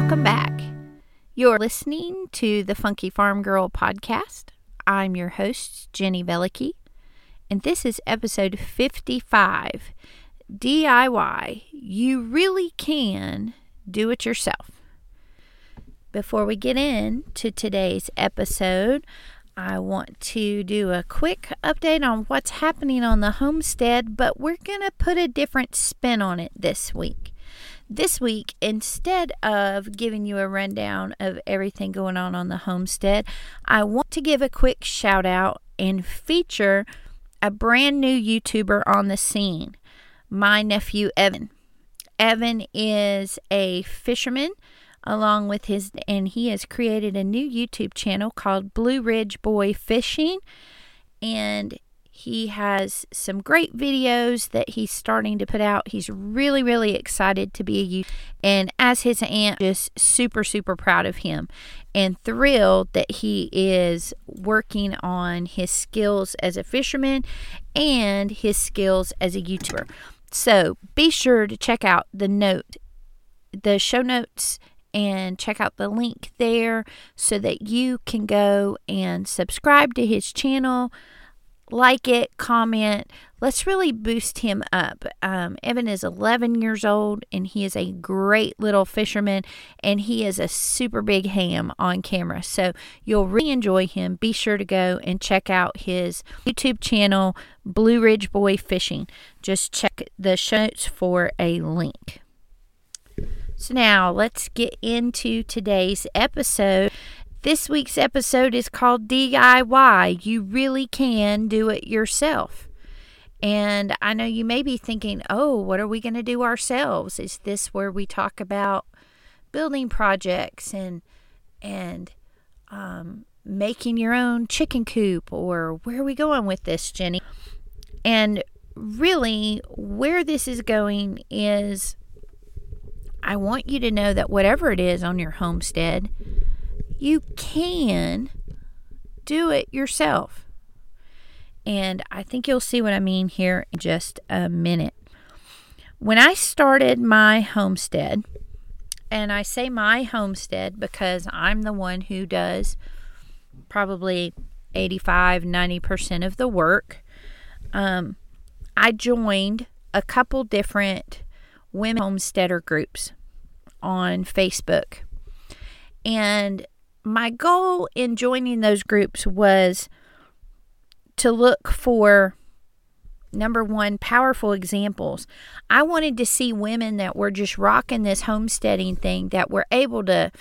Welcome back. You're listening to the Funky Farm Girl podcast. I'm your host, Jenny Velicky, and this is episode 55 DIY. You really can do it yourself. Before we get into today's episode, I want to do a quick update on what's happening on the homestead, but we're going to put a different spin on it this week. This week, instead of giving you a rundown of everything going on on the homestead, I want to give a quick shout out and feature a brand new YouTuber on the scene, my nephew Evan. Evan is a fisherman along with his and he has created a new YouTube channel called Blue Ridge Boy Fishing and he has some great videos that he's starting to put out. He's really, really excited to be a youth. And as his aunt, just super, super proud of him and thrilled that he is working on his skills as a fisherman and his skills as a YouTuber. So be sure to check out the note, the show notes and check out the link there so that you can go and subscribe to his channel like it, comment. Let's really boost him up. Um, Evan is 11 years old and he is a great little fisherman and he is a super big ham on camera. So you'll really enjoy him. Be sure to go and check out his YouTube channel, Blue Ridge Boy Fishing. Just check the show notes for a link. So now let's get into today's episode. This week's episode is called DIY. You really can do it yourself. And I know you may be thinking, oh, what are we going to do ourselves? Is this where we talk about building projects and and um, making your own chicken coop, or where are we going with this, Jenny? And really, where this is going is I want you to know that whatever it is on your homestead, you can do it yourself. And I think you'll see what I mean here in just a minute. When I started my homestead, and I say my homestead because I'm the one who does probably 85 90% of the work. Um, I joined a couple different women homesteader groups on Facebook. And my goal in joining those groups was to look for number one powerful examples. I wanted to see women that were just rocking this homesteading thing that were able to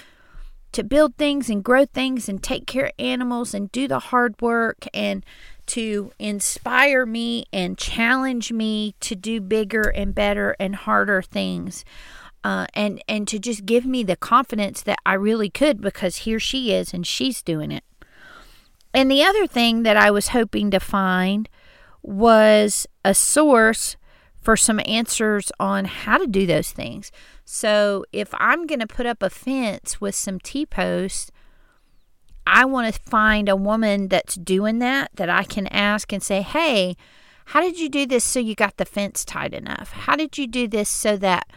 to build things and grow things and take care of animals and do the hard work and to inspire me and challenge me to do bigger and better and harder things uh, and and to just give me the confidence that I really could because here she is and she's doing it. And the other thing that I was hoping to find was a source for some answers on how to do those things. So if I'm going to put up a fence with some T posts, I want to find a woman that's doing that that I can ask and say, "Hey, how did you do this so you got the fence tight enough? How did you do this so that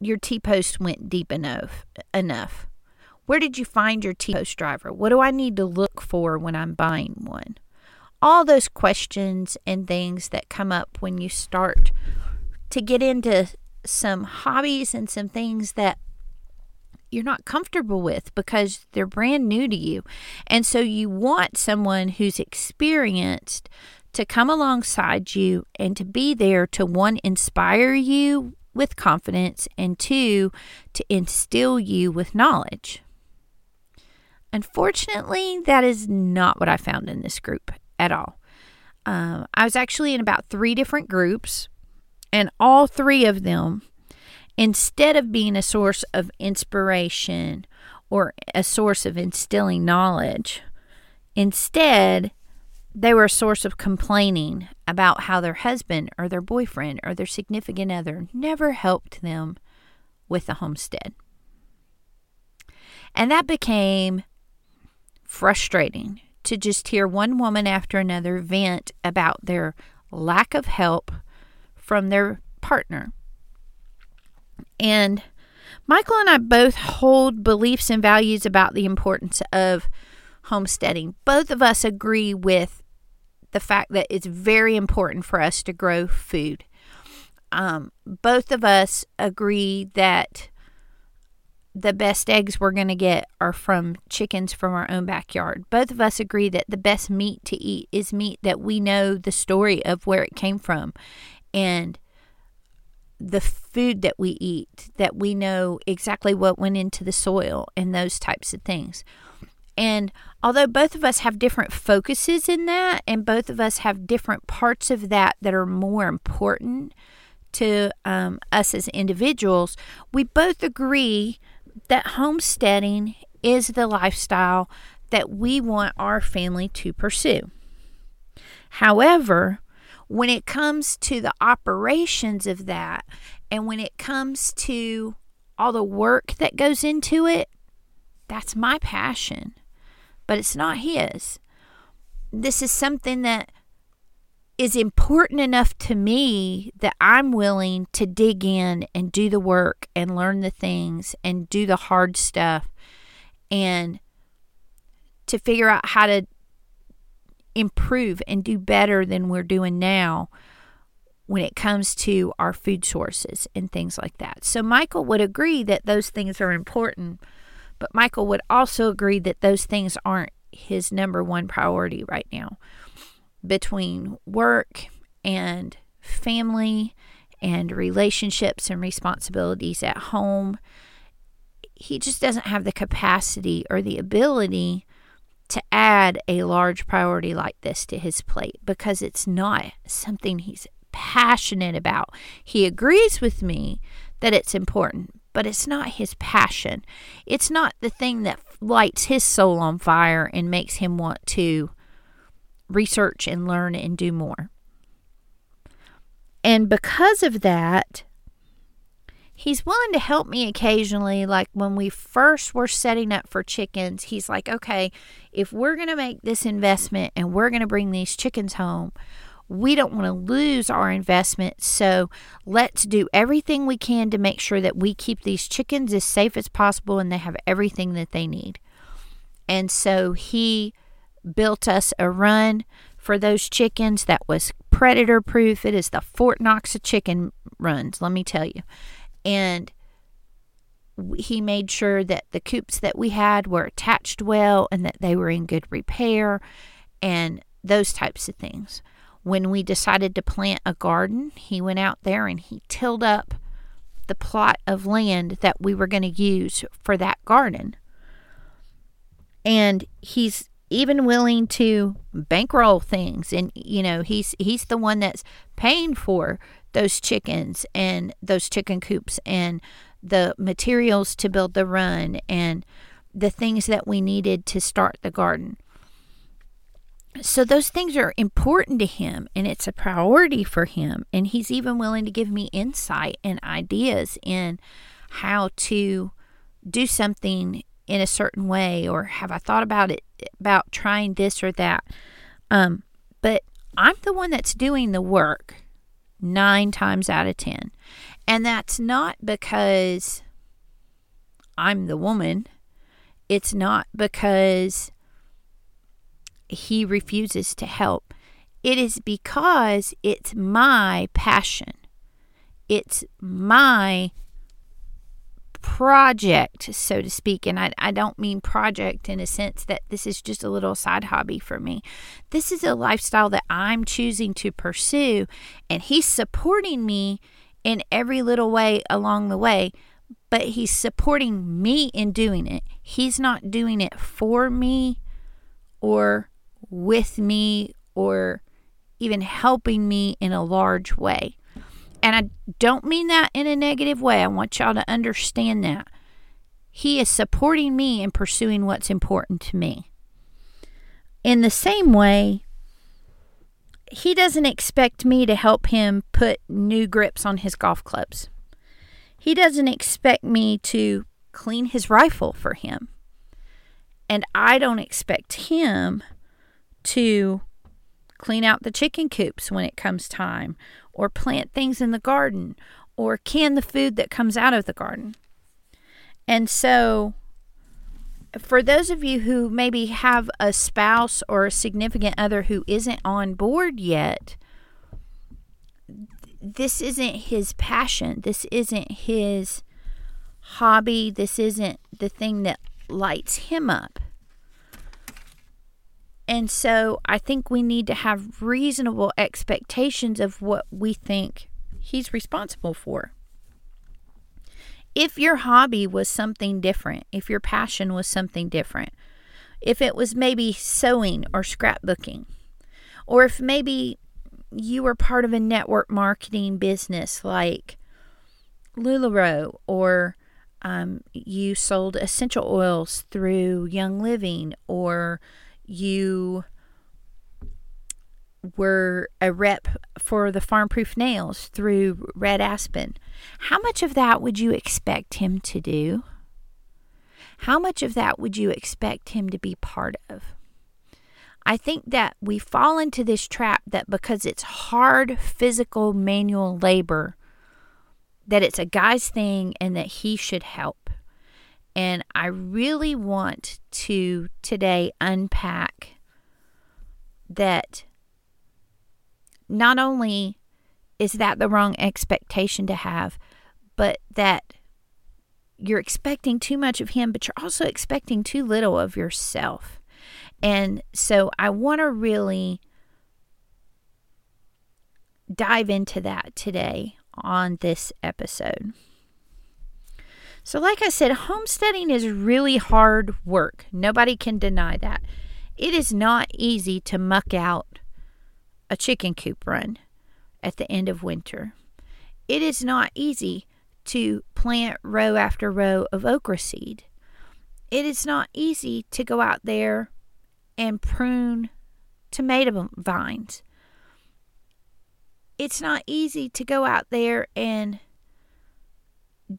your T-post went deep enough enough? Where did you find your T-post driver? What do I need to look for when I'm buying one? All those questions and things that come up when you start to get into some hobbies and some things that you're not comfortable with because they're brand new to you. And so you want someone who's experienced to come alongside you and to be there to one inspire you with confidence, and two, to instill you with knowledge. Unfortunately, that is not what I found in this group at all. Um, I was actually in about three different groups, and all three of them, instead of being a source of inspiration or a source of instilling knowledge, instead, they were a source of complaining about how their husband or their boyfriend or their significant other never helped them with the homestead. And that became frustrating to just hear one woman after another vent about their lack of help from their partner. And Michael and I both hold beliefs and values about the importance of homesteading. Both of us agree with the fact that it's very important for us to grow food. Um, both of us agree that the best eggs we're going to get are from chickens from our own backyard. Both of us agree that the best meat to eat is meat that we know the story of where it came from and the food that we eat, that we know exactly what went into the soil and those types of things. And although both of us have different focuses in that, and both of us have different parts of that that are more important to um, us as individuals, we both agree that homesteading is the lifestyle that we want our family to pursue. However, when it comes to the operations of that and when it comes to all the work that goes into it, that's my passion, but it's not his. This is something that is important enough to me that I'm willing to dig in and do the work and learn the things and do the hard stuff and to figure out how to improve and do better than we're doing now when it comes to our food sources and things like that. So Michael would agree that those things are important, but Michael would also agree that those things aren't his number one priority right now between work and family and relationships and responsibilities at home. He just doesn't have the capacity or the ability to add a large priority like this to his plate because it's not something he's passionate about. He agrees with me that it's important, but it's not his passion. It's not the thing that lights his soul on fire and makes him want to research and learn and do more. And because of that, he's willing to help me occasionally. Like when we first were setting up for chickens, he's like, okay, if we're going to make this investment and we're going to bring these chickens home, we don't want to lose our investment. So let's do everything we can to make sure that we keep these chickens as safe as possible and they have everything that they need. And so he built us a run for those chickens that was predator proof. It is the Fort Knox of chicken runs, let me tell you. And he made sure that the coops that we had were attached well and that they were in good repair and those types of things. When we decided to plant a garden, he went out there and he tilled up the plot of land that we were going to use for that garden. And he's even willing to bankroll things and you know he's he's the one that's paying for those chickens and those chicken coops and the materials to build the run and the things that we needed to start the garden so those things are important to him and it's a priority for him and he's even willing to give me insight and ideas in how to do something in a certain way or have I thought about it about trying this or that. Um, but I'm the one that's doing the work nine times out of 10. And that's not because I'm the woman, it's not because he refuses to help. It is because it's my passion. It's my project, so to speak. And I, I don't mean project in a sense that this is just a little side hobby for me. This is a lifestyle that I'm choosing to pursue, and he's supporting me in every little way along the way, but he's supporting me in doing it. He's not doing it for me or with me or even helping me in a large way. And I don't mean that in a negative way. I want y'all to understand that. He is supporting me in pursuing what's important to me. In the same way, he doesn't expect me to help him put new grips on his golf clubs. He doesn't expect me to clean his rifle for him. And I don't expect him to clean out the chicken coops when it comes time, or plant things in the garden, or can the food that comes out of the garden. And so, for those of you who maybe have a spouse or a significant other who isn't on board yet, this isn't his passion. This isn't his hobby. This isn't the thing that lights him up. And so I think we need to have reasonable expectations of what we think he's responsible for. If your hobby was something different, if your passion was something different, if it was maybe sewing or scrapbooking, or if maybe you were part of a network marketing business like LuLaRoe, or um, you sold essential oils through Young Living, or you were a rep for the farm proof nails through Red Aspen, how much of that would you expect him to do? How much of that would you expect him to be part of? I think that we fall into this trap that because it's hard physical manual labor, that it's a guy's thing and that he should help. And I really want to today unpack that not only is that the wrong expectation to have, but that you're expecting too much of him, but you're also expecting too little of yourself. And so I want to really dive into that today on this episode. So, like I said, homesteading is really hard work. Nobody can deny that. It is not easy to muck out a chicken coop run at the end of winter. It is not easy to plant row after row of okra seed. It is not easy to go out there and prune tomato vines. It's not easy to go out there and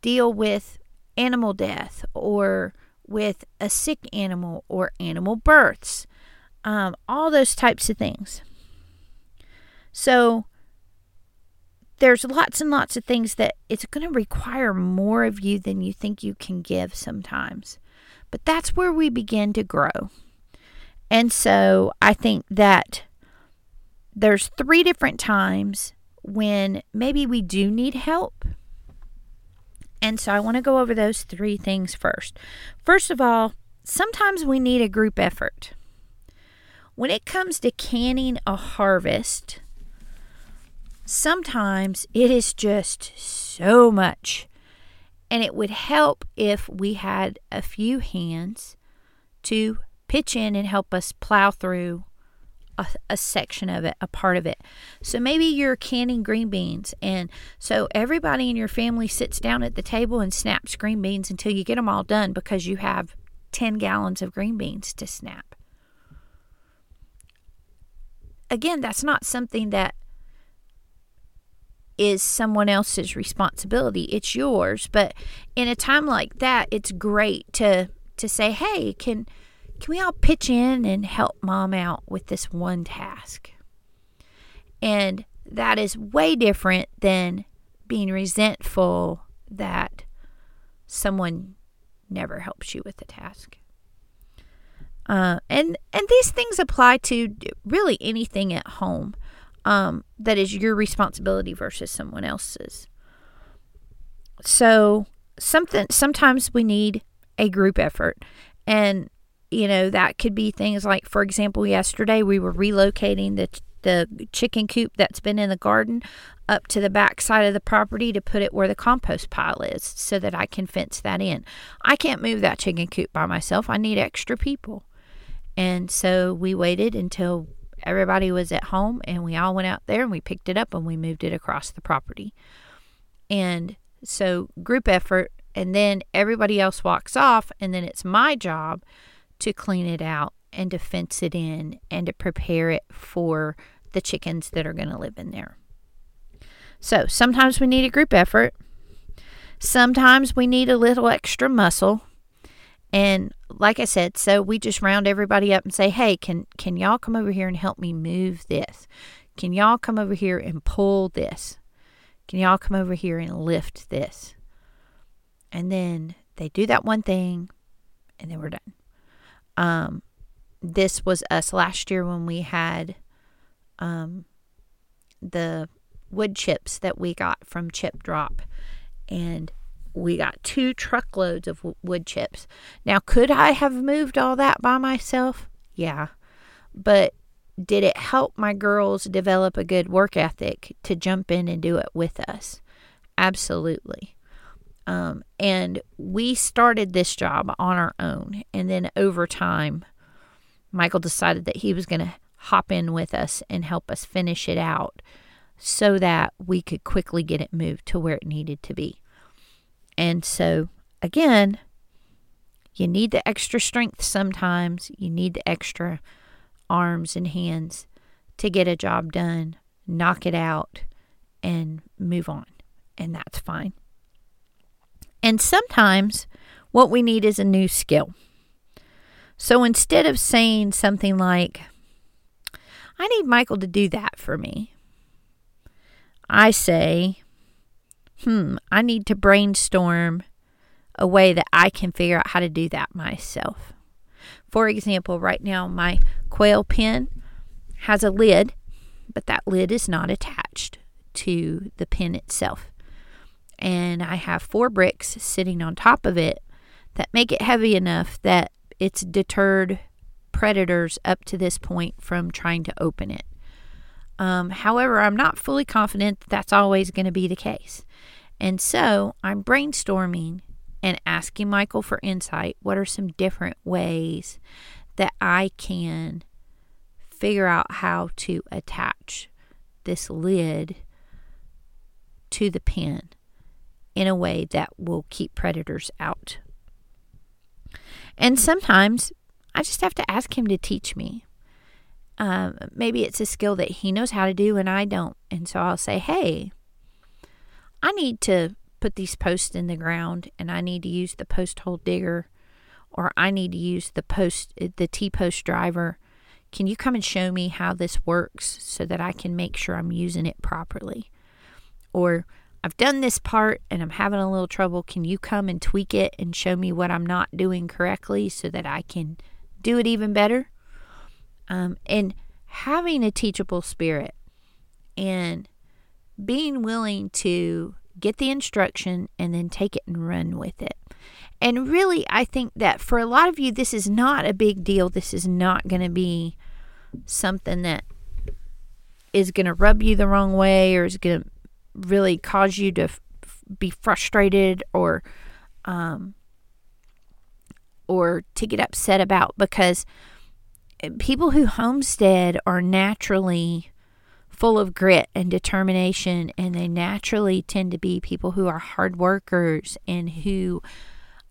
deal with animal death or with a sick animal or animal births, um, all those types of things. So, there's lots and lots of things that it's going to require more of you than you think you can give sometimes. But that's where we begin to grow. And so I think that there's three different times when maybe we do need help and so I want to go over those three things first. First of all, sometimes we need a group effort. When it comes to canning a harvest, sometimes it is just so much. And it would help if we had a few hands to pitch in and help us plow through a, a, section of it, a part of it. So maybe you're canning green beans, and so everybody in your family sits down at the table and snaps green beans until you get them all done because you have 10 gallons of green beans to snap. Again, that's not something that is someone else's responsibility. It's yours. But in a time like that, it's great to to say, "Hey, can can we all pitch in and help mom out with this one task? And that is way different than being resentful that someone never helps you with the task. Uh, and and these things apply to really anything at home um, that is your responsibility versus someone else's. So something sometimes we need a group effort, and you know, that could be things like, for example, yesterday we were relocating the the chicken coop that's been in the garden up to the back side of the property to put it where the compost pile is so that I can fence that in. I can't move that chicken coop by myself. I need extra people. And so we waited until everybody was at home and we all went out there and we picked it up and we moved it across the property. And so group effort and then everybody else walks off and then it's my job to clean it out and to fence it in and to prepare it for the chickens that are going to live in there. So sometimes we need a group effort. Sometimes we need a little extra muscle. And like I said, so we just round everybody up and say, "Hey, can can y'all come over here and help me move this? Can y'all come over here and pull this? Can y'all come over here and lift this?" And then they do that one thing and then we're done. Um this was us last year when we had um, the wood chips that we got from Chip Drop. And we got two truckloads of wood chips. Now, could I have moved all that by myself? Yeah. But did it help my girls develop a good work ethic to jump in and do it with us? Absolutely. Um, and we started this job on our own. And then over time, Michael decided that he was going to hop in with us and help us finish it out so that we could quickly get it moved to where it needed to be. And so, again, you need the extra strength sometimes, you need the extra arms and hands to get a job done, knock it out, and move on. And that's fine. And sometimes what we need is a new skill. So instead of saying something like, I need Michael to do that for me, I say, hmm, I need to brainstorm a way that I can figure out how to do that myself. For example, right now, my quail pen has a lid, but that lid is not attached to the pen itself. And I have four bricks sitting on top of it that make it heavy enough that it's deterred predators up to this point from trying to open it. Um, however, I'm not fully confident that that's always going to be the case. And so I'm brainstorming and asking Michael for insight. What are some different ways that I can figure out how to attach this lid to the pen in a way that will keep predators out and sometimes I just have to ask him to teach me. Um, maybe it's a skill that he knows how to do and I don't. And so I'll say, hey, I need to put these posts in the ground and I need to use the post hole digger or I need to use the post the T post driver. Can you come and show me how this works so that I can make sure I'm using it properly? Or I've done this part and I'm having a little trouble. Can you come and tweak it and show me what I'm not doing correctly so that I can do it even better? Um, and having a teachable spirit and being willing to get the instruction and then take it and run with it. And really, I think that for a lot of you, this is not a big deal. This is not going to be something that is going to rub you the wrong way or is going to really cause you to f- be frustrated or um, or to get upset about because people who homestead are naturally full of grit and determination and they naturally tend to be people who are hard workers and who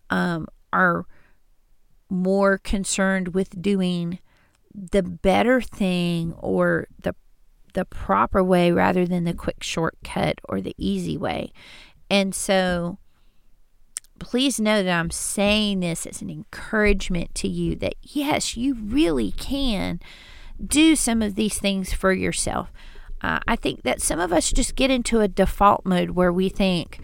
um, are more concerned with doing the better thing or the the proper way rather than the quick shortcut or the easy way. And so please know that I'm saying this as an encouragement to you that yes, you really can do some of these things for yourself. Uh, I think that some of us just get into a default mode where we think,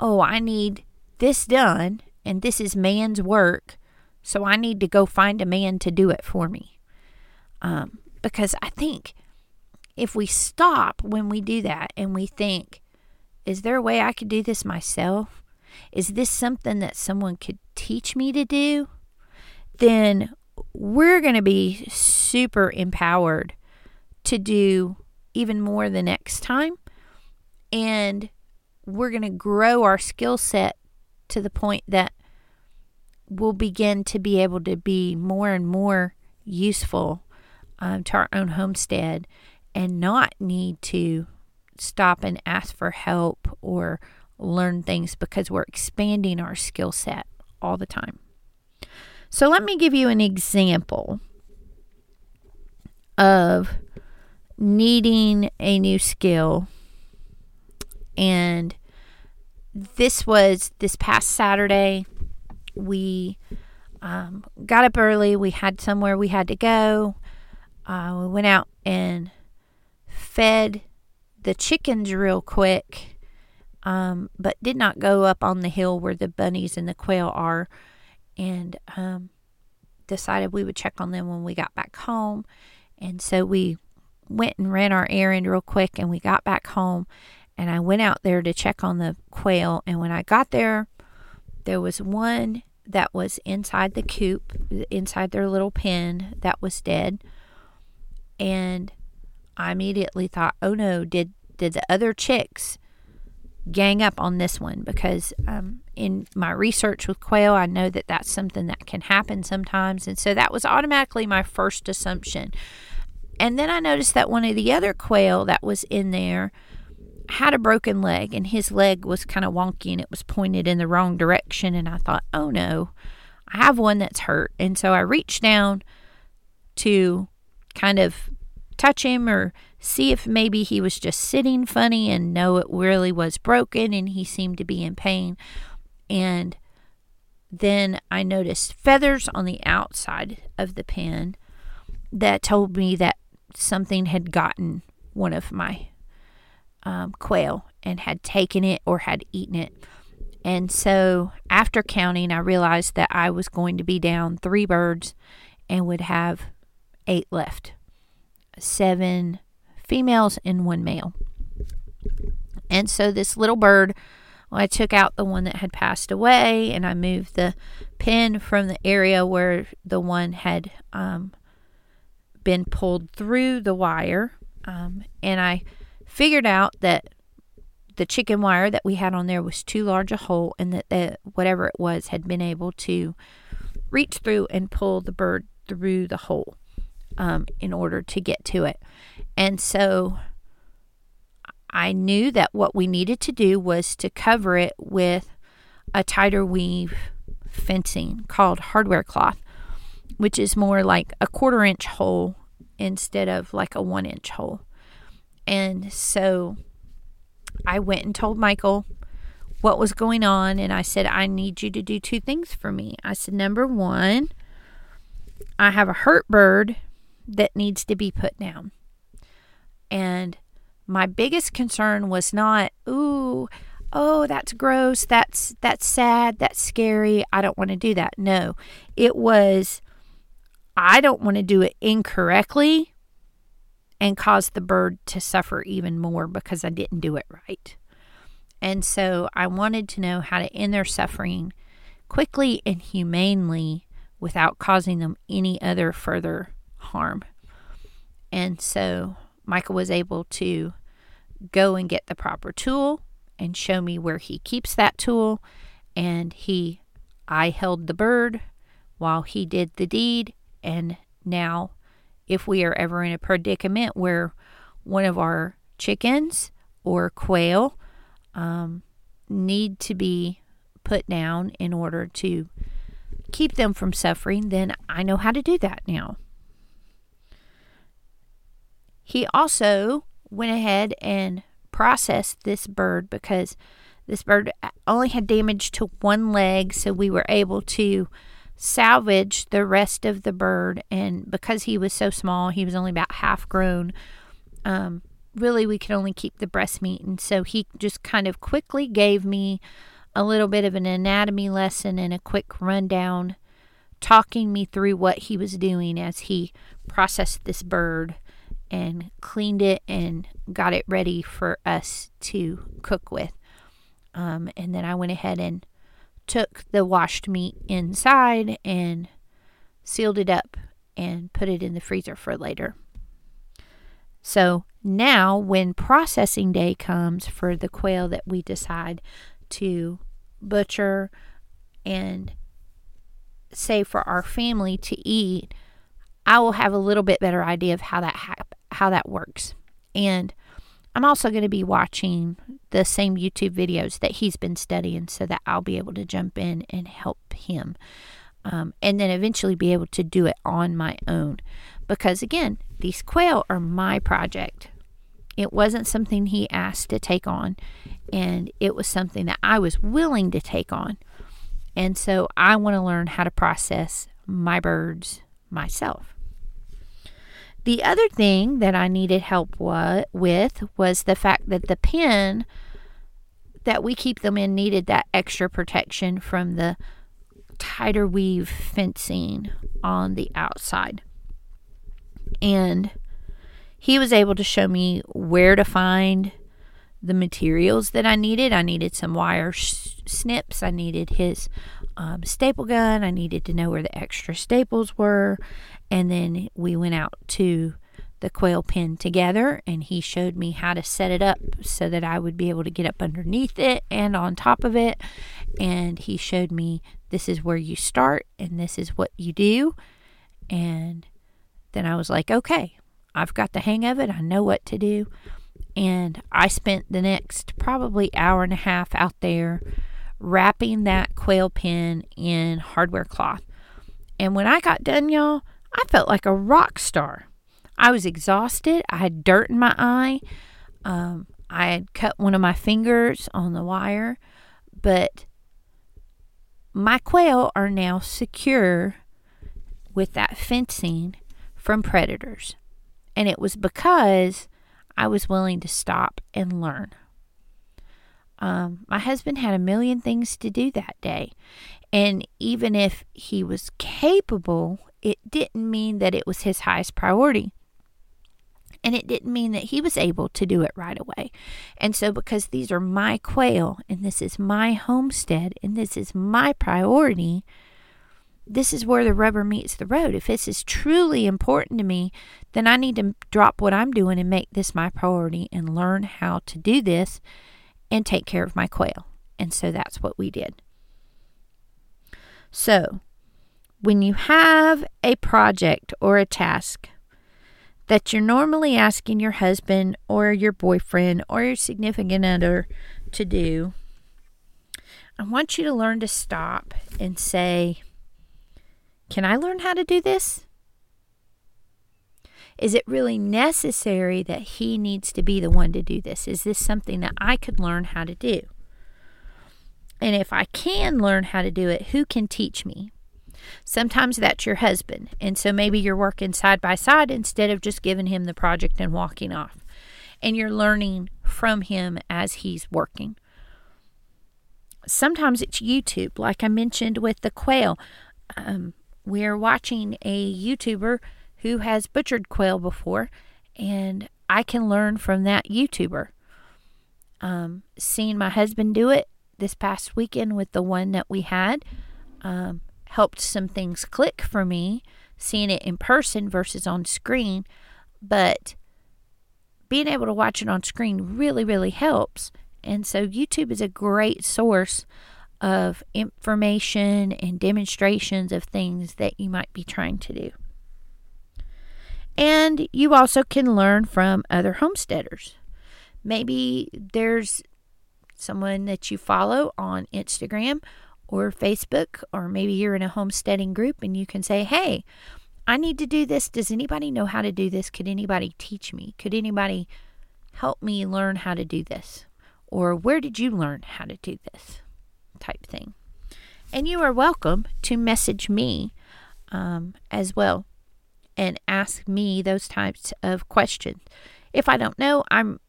oh, I need this done and this is man's work, so I need to go find a man to do it for me. Um, because I think if we stop when we do that and we think, is there a way I could do this myself? Is this something that someone could teach me to do? Then we're going to be super empowered to do even more the next time. And we're going to grow our skill set to the point that we'll begin to be able to be more and more useful um, to our own homestead and not need to stop and ask for help or learn things because we're expanding our skill set all the time. So, let me give you an example of needing a new skill. And this was this past Saturday. We um, got up early. We had somewhere we had to go. Uh, we went out and fed the chickens real quick, um, but did not go up on the hill where the bunnies and the quail are. And um, decided we would check on them when we got back home. And so we went and ran our errand real quick and we got back home and I went out there to check on the quail and when I got there there was one that was inside the coop inside their little pen that was dead and I immediately thought oh no did did the other chicks gang up on this one because um, in my research with quail, I know that that's something that can happen sometimes. And so that was automatically my first assumption. And then I noticed that one of the other quail that was in there had a broken leg, and his leg was kind of wonky and it was pointed in the wrong direction. And I thought, oh no, I have one that's hurt. And so I reached down to kind of touch him or see if maybe he was just sitting funny and no, it really was broken and he seemed to be in pain. And then I noticed feathers on the outside of the pen that told me that something had gotten one of my um, quail and had taken it or had eaten it. And so after counting, I realized that I was going to be down three birds and would have eight left seven females and one male. And so this little bird, well, I took out the one that had passed away and I moved the pin from the area where the one had um, been pulled through the wire. Um, and I figured out that the chicken wire that we had on there was too large a hole and that the, whatever it was had been able to reach through and pull the bird through the hole um, in order to get to it. And so I knew that what we needed to do was to cover it with a tighter weave fencing called hardware cloth, which is more like a quarter inch hole instead of like a one inch hole. And so I went and told Michael what was going on, and I said, I need you to do two things for me. I said, number one, I have a hurt bird that needs to be put down. And my biggest concern was not, ooh, oh, that's gross, that's that's sad, that's scary. I don't want to do that. No. It was I don't want to do it incorrectly and cause the bird to suffer even more because I didn't do it right. And so I wanted to know how to end their suffering quickly and humanely without causing them any other further harm. And so Michael was able to go and get the proper tool and show me where he keeps that tool. And he, I held the bird while he did the deed. And now, if we are ever in a predicament where one of our chickens or quail um, need to be put down in order to keep them from suffering, then I know how to do that now. He also went ahead and processed this bird because this bird only had damage to one leg, so we were able to salvage the rest of the bird. And because he was so small, he was only about half grown. Um, really, we could only keep the breast meat, and so he just kind of quickly gave me a little bit of an anatomy lesson and a quick rundown, talking me through what he was doing as he processed this bird and cleaned it and got it ready for us to cook with. Um, and then I went ahead and took the washed meat inside and sealed it up and put it in the freezer for later. So now, when processing day comes for the quail that we decide to butcher and say for our family to eat, I will have a little bit better idea of how that ha- how that works. And I'm also going to be watching the same YouTube videos that he's been studying so that I'll be able to jump in and help him. Um, and then eventually be able to do it on my own. Because again, these quail are my project. It wasn't something he asked to take on, and it was something that I was willing to take on. And so I want to learn how to process my birds myself. The other thing that I needed help wa- with was the fact that the pen that we keep them in needed that extra protection from the tighter weave fencing on the outside. And he was able to show me where to find the materials that I needed. I needed some wire sh- snips, I needed his um, staple gun, I needed to know where the extra staples were, and then we went out to the quail pen together and he showed me how to set it up so that I would be able to get up underneath it and on top of it. And he showed me this is where you start and this is what you do. And then I was like, okay, I've got the hang of it. I know what to do. And I spent the next probably hour and a half out there wrapping that quail pen in hardware cloth. And when I got done, y'all, I felt like a rock star. I was exhausted. I had dirt in my eye. Um, I had cut one of my fingers on the wire, but my quail are now secure with that fencing from predators. And it was because I was willing to stop and learn. Um, my husband had a million things to do that day. And even if he was capable, it didn't mean that it was his highest priority. And it didn't mean that he was able to do it right away. And so, because these are my quail and this is my homestead and this is my priority, this is where the rubber meets the road. If this is truly important to me, then I need to drop what I'm doing and make this my priority and learn how to do this and take care of my quail. And so that's what we did. So, when you have a project or a task that you're normally asking your husband or your boyfriend or your significant other to do, I want you to learn to stop and say, Can I learn how to do this? Is it really necessary that he needs to be the one to do this? Is this something that I could learn how to do? And if I can learn how to do it, who can teach me? Sometimes that's your husband. And so maybe you're working side by side instead of just giving him the project and walking off. And you're learning from him as he's working. Sometimes it's YouTube, like I mentioned with the quail. Um, we're watching a YouTuber who has butchered quail before, and I can learn from that YouTuber. Um, seeing my husband do it this past weekend with the one that we had um, helped some things click for me, seeing it in person versus on screen. But being able to watch it on screen really, really helps. And so YouTube is a great source of information and demonstrations of things that you might be trying to do. And you also can learn from other homesteaders. Maybe there's someone that you follow on Instagram or Facebook, or maybe you're in a homesteading group and you can say, Hey, I need to do this. Does anybody know how to do this? Could anybody teach me? Could anybody help me learn how to do this? Or where did you learn how to do this? Type thing. And you are welcome to message me um, as well and ask me those types of questions. If I don't know, I'm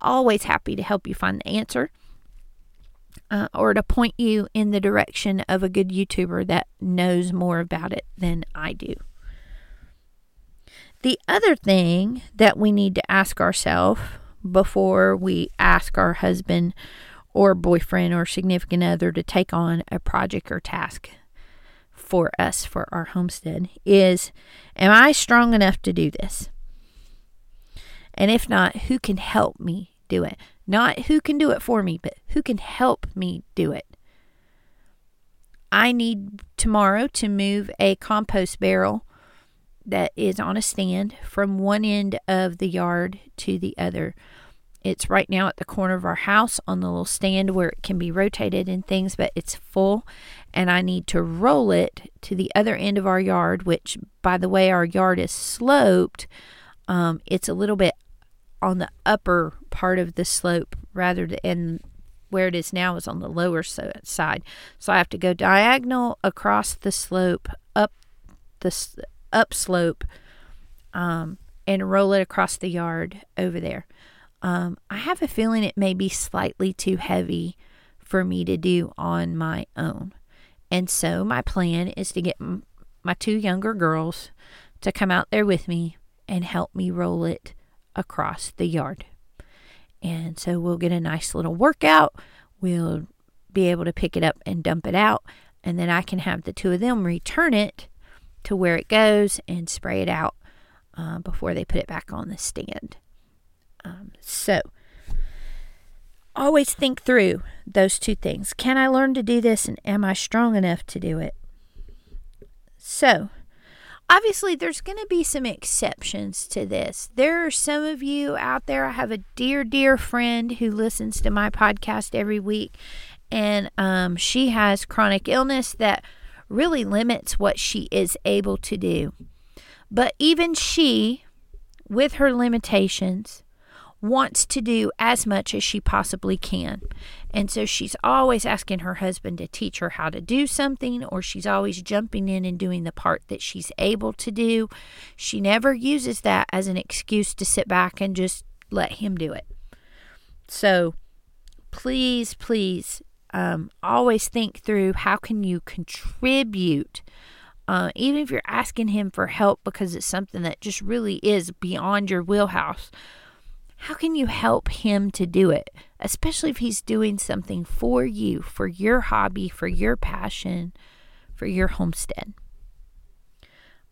always happy to help you find the answer uh, or to point you in the direction of a good YouTuber that knows more about it than I do. The other thing that we need to ask ourselves before we ask our husband or boyfriend or significant other to take on a project or task for us for our homestead is Am I strong enough to do this? And if not, who can help me do it? Not who can do it for me, but who can help me do it. I need tomorrow to move a compost barrel that is on a stand from one end of the yard to the other. It's right now at the corner of our house on the little stand where it can be rotated and things, but it's full. And I need to roll it to the other end of our yard, which, by the way, our yard is sloped. Um, it's a little bit on the upper part of the slope rather than where it is now is on the lower side. So I have to go diagonal across the slope up the upslope um, and roll it across the yard over there. Um, I have a feeling it may be slightly too heavy for me to do on my own. And so my plan is to get m- my two younger girls to come out there with me and help me roll it across the yard. And so we'll get a nice little workout. We'll be able to pick it up and dump it out. And then I can have the two of them return it to where it goes and spray it out uh, before they put it back on the stand. Um, so, always think through those two things. Can I learn to do this and am I strong enough to do it? So, obviously, there's going to be some exceptions to this. There are some of you out there. I have a dear, dear friend who listens to my podcast every week, and um, she has chronic illness that really limits what she is able to do. But even she, with her limitations, wants to do as much as she possibly can. And so she's always asking her husband to teach her how to do something, or she's always jumping in and doing the part that she's able to do. She never uses that as an excuse to sit back and just let him do it. So please, please um, always think through how can you contribute uh, even if you're asking him for help because it's something that just really is beyond your wheelhouse how can you help him to do it especially if he's doing something for you for your hobby for your passion for your homestead?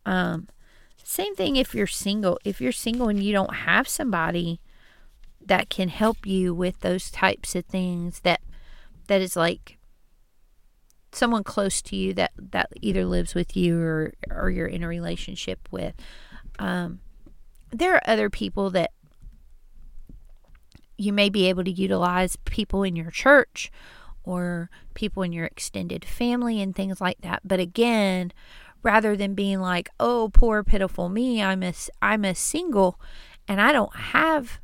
Um same thing if you're single. If you're single and you don't have somebody that can help you with those types of things that that is like someone close to you that that either lives with you or or you're in a relationship with um, there are other people that you may be able to utilize people in your church or people in your extended family and things like that but again rather than being like oh poor pitiful me i'm a i'm a single and i don't have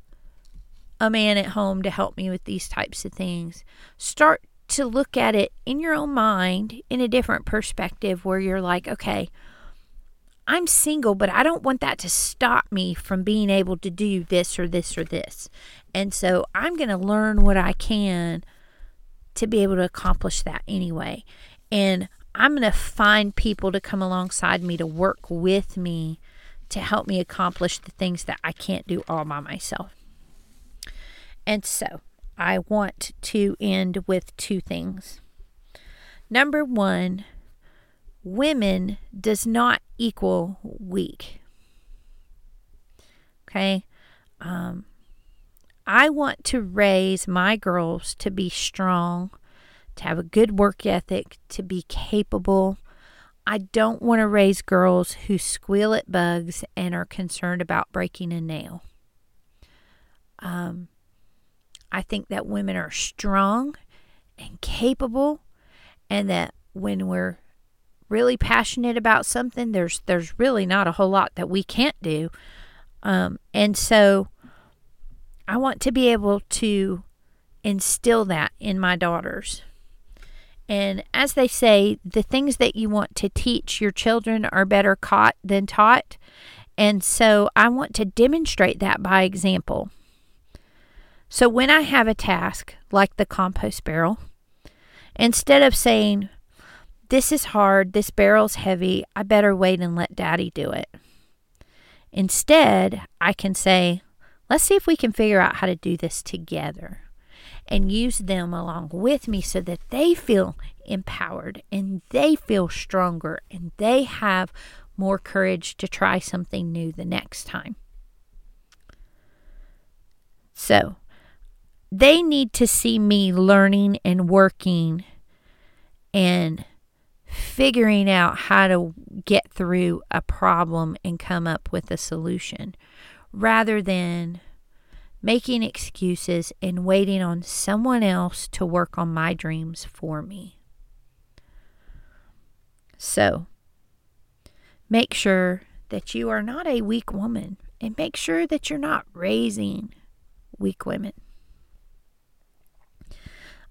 a man at home to help me with these types of things. Start to look at it in your own mind in a different perspective where you're like, okay, I'm single, but I don't want that to stop me from being able to do this or this or this. And so I'm going to learn what I can to be able to accomplish that anyway. And I'm going to find people to come alongside me to work with me to help me accomplish the things that I can't do all by myself. And so I want to end with two things. Number one, women does not equal weak. Okay. Um, I want to raise my girls to be strong, to have a good work ethic, to be capable. I don't want to raise girls who squeal at bugs and are concerned about breaking a nail. Um, I think that women are strong and capable and that when we're really passionate about something there's there's really not a whole lot that we can't do um, and so i want to be able to instill that in my daughters and as they say the things that you want to teach your children are better caught than taught and so i want to demonstrate that by example so when I have a task like the compost barrel, instead of saying, This is hard, this barrel's heavy, I better wait and let daddy do it. Instead, I can say, Let's see if we can figure out how to do this together and use them along with me so that they feel empowered and they feel stronger and they have more courage to try something new the next time. So they need to see me learning and working and figuring out how to get through a problem and come up with a solution rather than making excuses and waiting on someone else to work on my dreams for me. So, make sure that you are not a weak woman and make sure that you're not raising weak women.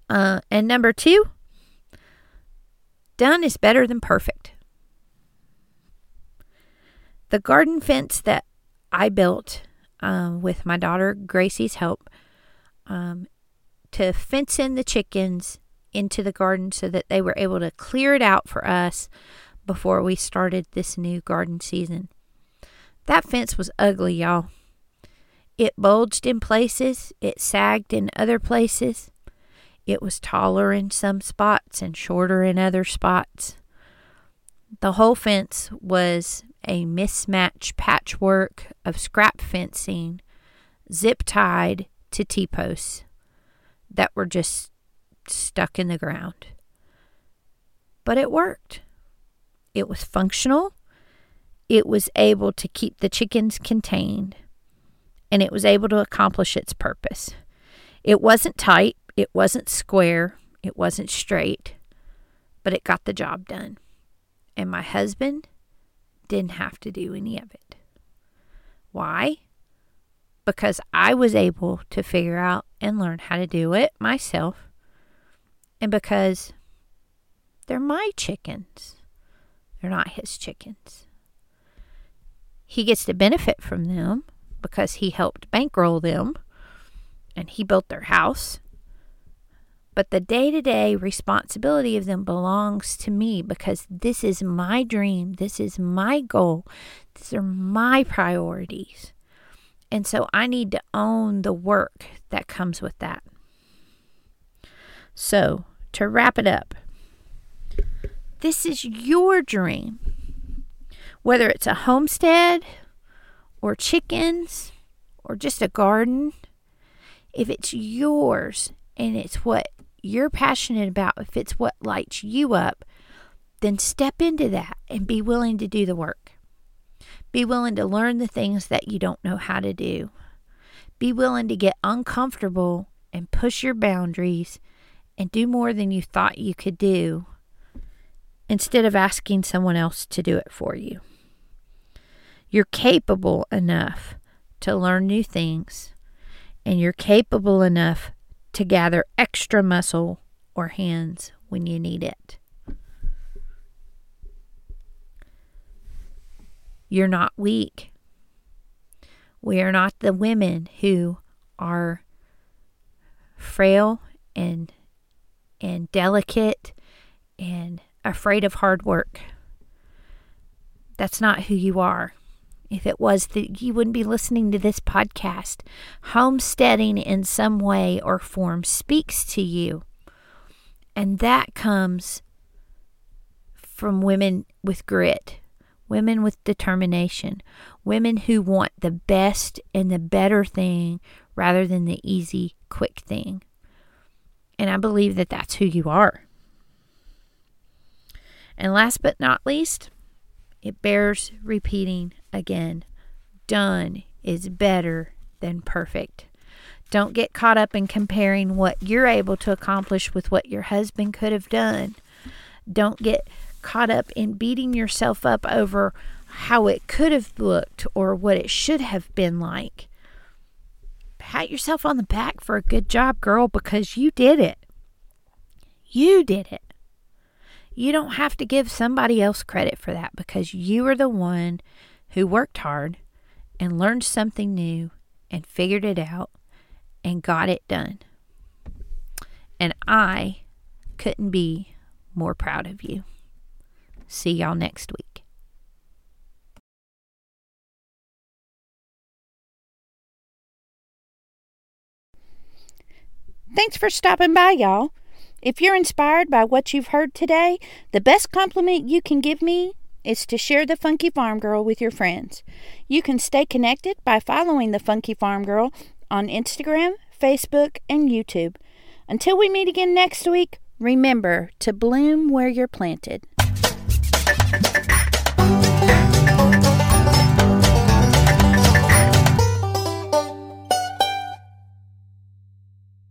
Uh, and number two, done is better than perfect. The garden fence that I built um, with my daughter Gracie's help um, to fence in the chickens into the garden so that they were able to clear it out for us before we started this new garden season. That fence was ugly, y'all. It bulged in places, it sagged in other places. It was taller in some spots and shorter in other spots. The whole fence was a mismatched patchwork of scrap fencing zip tied to T posts that were just stuck in the ground. But it worked. It was functional. It was able to keep the chickens contained. And it was able to accomplish its purpose. It wasn't tight. It wasn't square, it wasn't straight, but it got the job done. And my husband didn't have to do any of it. Why? Because I was able to figure out and learn how to do it myself. And because they're my chickens, they're not his chickens. He gets to benefit from them because he helped bankroll them and he built their house but the day to day responsibility of them belongs to me because this is my dream. This is my goal. These are my priorities. And so I need to own the work that comes with that. So, to wrap it up, this is your dream. Whether it's a homestead or chickens or just a garden, if it's yours and it's what you're passionate about, if it's what lights you up, then step into that and be willing to do the work. Be willing to learn the things that you don't know how to do. Be willing to get uncomfortable and push your boundaries and do more than you thought you could do instead of asking someone else to do it for you. You're capable enough to learn new things, and you're capable enough to gather extra muscle or hands when you need it. You're not weak. We are not the women who are frail and and delicate and afraid of hard work. That's not who you are. If it was that you wouldn't be listening to this podcast. Homesteading in some way or form speaks to you. And that comes from women with grit, women with determination, women who want the best and the better thing rather than the easy, quick thing. And I believe that that's who you are. And last but not least, it bears repeating again. Done is better than perfect. Don't get caught up in comparing what you're able to accomplish with what your husband could have done. Don't get caught up in beating yourself up over how it could have looked or what it should have been like. Pat yourself on the back for a good job, girl, because you did it. You did it. You don't have to give somebody else credit for that because you are the one who worked hard and learned something new and figured it out and got it done. And I couldn't be more proud of you. See y'all next week. Thanks for stopping by, y'all. If you're inspired by what you've heard today, the best compliment you can give me is to share the Funky Farm Girl with your friends. You can stay connected by following the Funky Farm Girl on Instagram, Facebook, and YouTube. Until we meet again next week, remember to bloom where you're planted.